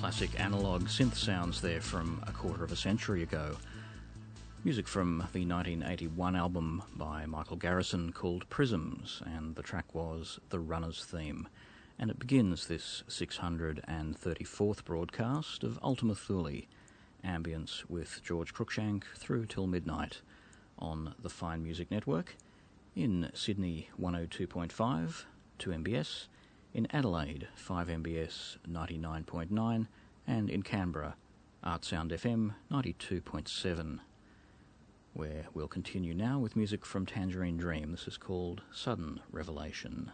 classic analog synth sounds there from a quarter of a century ago. Music from the 1981 album by Michael Garrison called Prisms, and the track was The Runner's Theme. And it begins this 634th broadcast of Ultima Thule, ambience with George Cruikshank through till midnight on the Fine Music Network, in Sydney 102.5, 2MBS, in Adelaide 5MBS 99.9, and in Canberra Artsound FM 92.7 where we'll continue now with music from Tangerine Dream. This is called Sudden Revelation.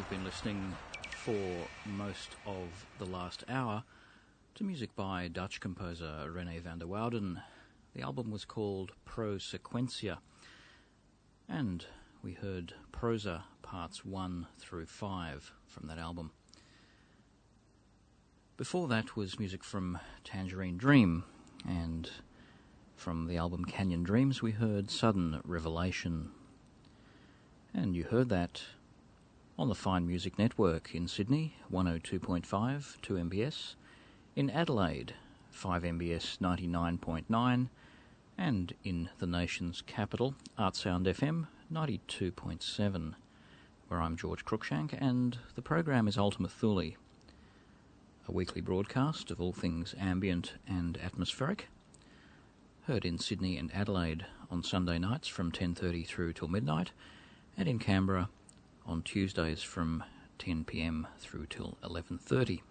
We've been listening for most of the last hour to music by Dutch composer Rene van der Wouden. The album was called Pro Sequentia, and we heard Prosa parts 1 through 5 from that album. Before that was music from Tangerine Dream, and from the album Canyon Dreams we heard Sudden Revelation. And you heard that on the Fine Music Network in Sydney, 102.5, 2 MBS, in Adelaide, 5 MBS 99.9, and in the nation's capital, Artsound FM 92.7, where I'm George Cruikshank, and the program is Ultima Thule, a weekly broadcast of all things ambient and atmospheric, heard in Sydney and Adelaide on Sunday nights from 10.30 through till midnight, and in Canberra on Tuesdays from 10 pm through till 11:30.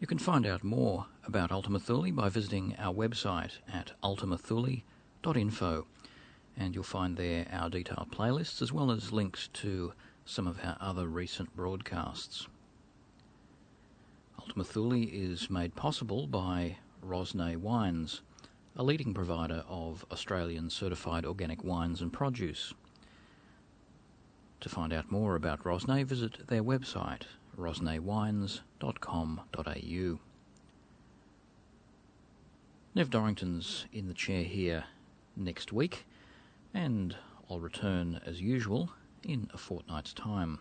You can find out more about Ultima Thule by visiting our website at ultimathule.info and you'll find there our detailed playlists as well as links to some of our other recent broadcasts. Ultima Thule is made possible by Rosnay Wines, a leading provider of Australian certified organic wines and produce. To find out more about Rosnay, visit their website, rosnaywines.com.au. Nev Dorrington's in the chair here next week, and I'll return as usual in a fortnight's time.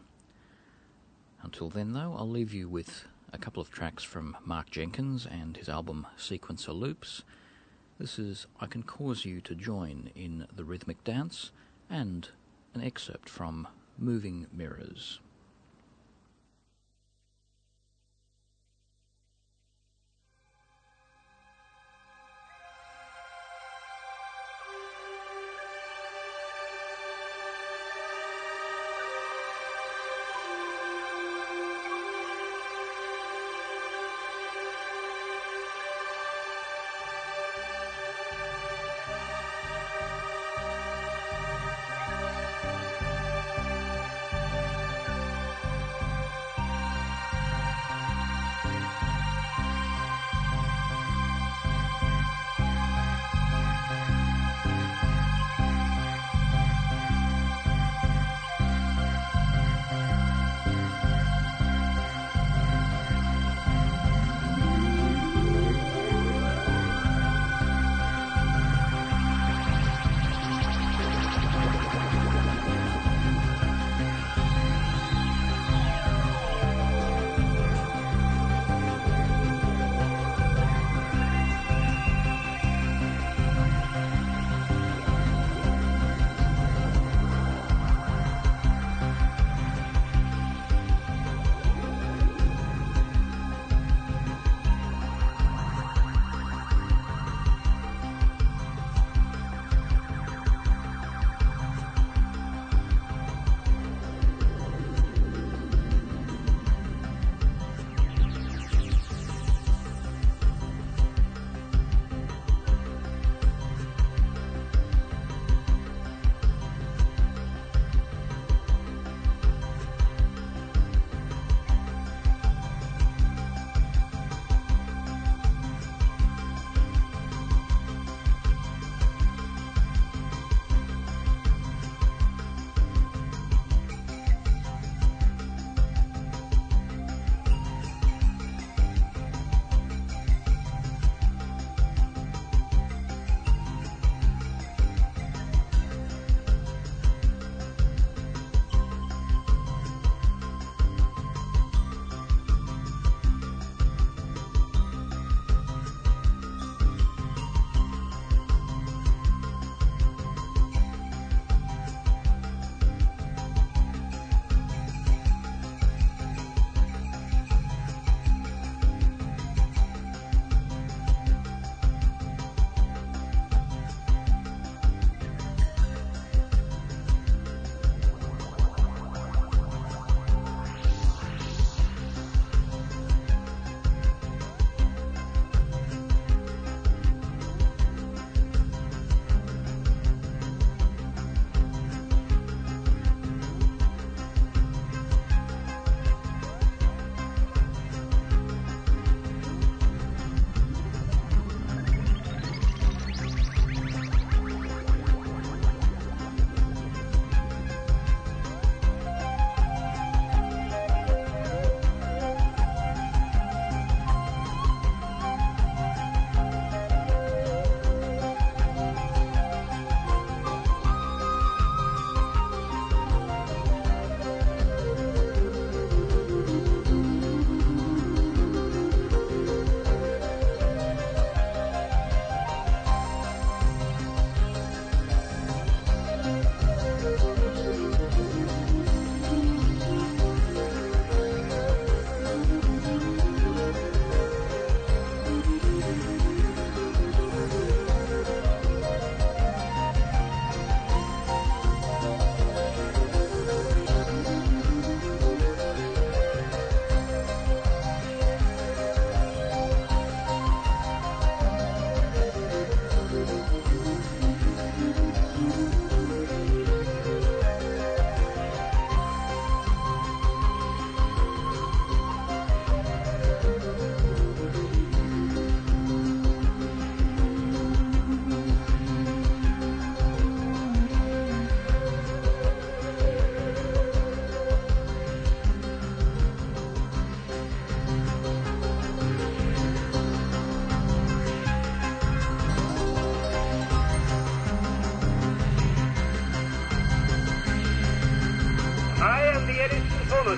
Until then, though, I'll leave you with a couple of tracks from Mark Jenkins and his album Sequencer Loops. This is I Can Cause You to Join in the Rhythmic Dance, and an excerpt from moving mirrors.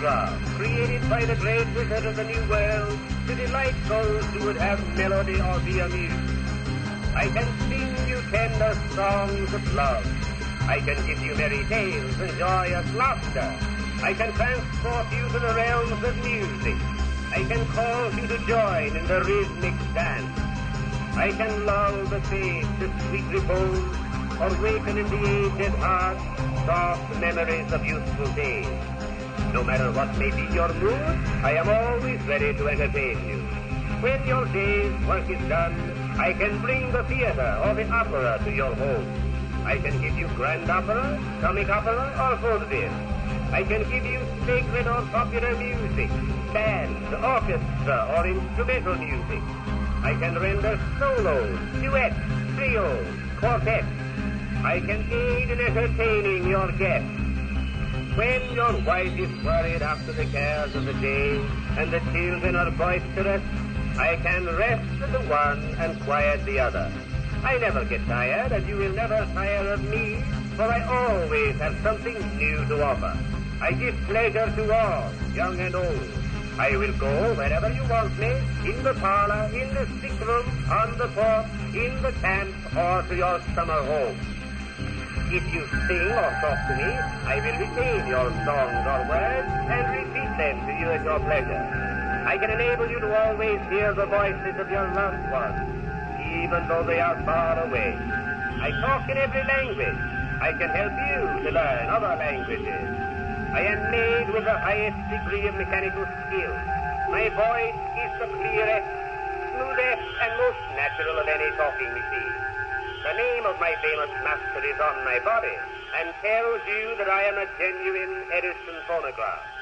Created by the great wizard of the New World to delight those who would have melody or be amused. I can sing you tender songs of love. I can give you merry tales and joyous laughter. I can transport you to the realms of music. I can cause you to join in the rhythmic dance. I can lull the faith to sweet repose, or waken in the aged heart soft memories of youthful days. No matter what may be your mood, I am always ready to entertain you. When your day's work is done, I can bring the theater or the opera to your home. I can give you grand opera, comic opera, or vaudeville. I can give you sacred or popular music, band, orchestra, or instrumental music. I can render solos, duets, trios, quartets. I can aid in entertaining your guests. When your wife is worried after the cares of the day and the children are boisterous, I can rest the one and quiet the other. I never get tired, and you will never tire of me, for I always have something new to offer. I give pleasure to all, young and old. I will go wherever you want me, in the parlor, in the sick room, on the porch, in the camp, or to your summer home. If you sing or talk to me, I will retain your songs or words and repeat them to you at your pleasure. I can enable you to always hear the voices of your loved ones, even though they are far away. I talk in every language. I can help you to learn other languages. I am made with the highest degree of mechanical skill. My voice is the clearest, smoothest, and most natural of any talking machine. The name of my famous master is on my body and tells you that I am a genuine Edison phonograph.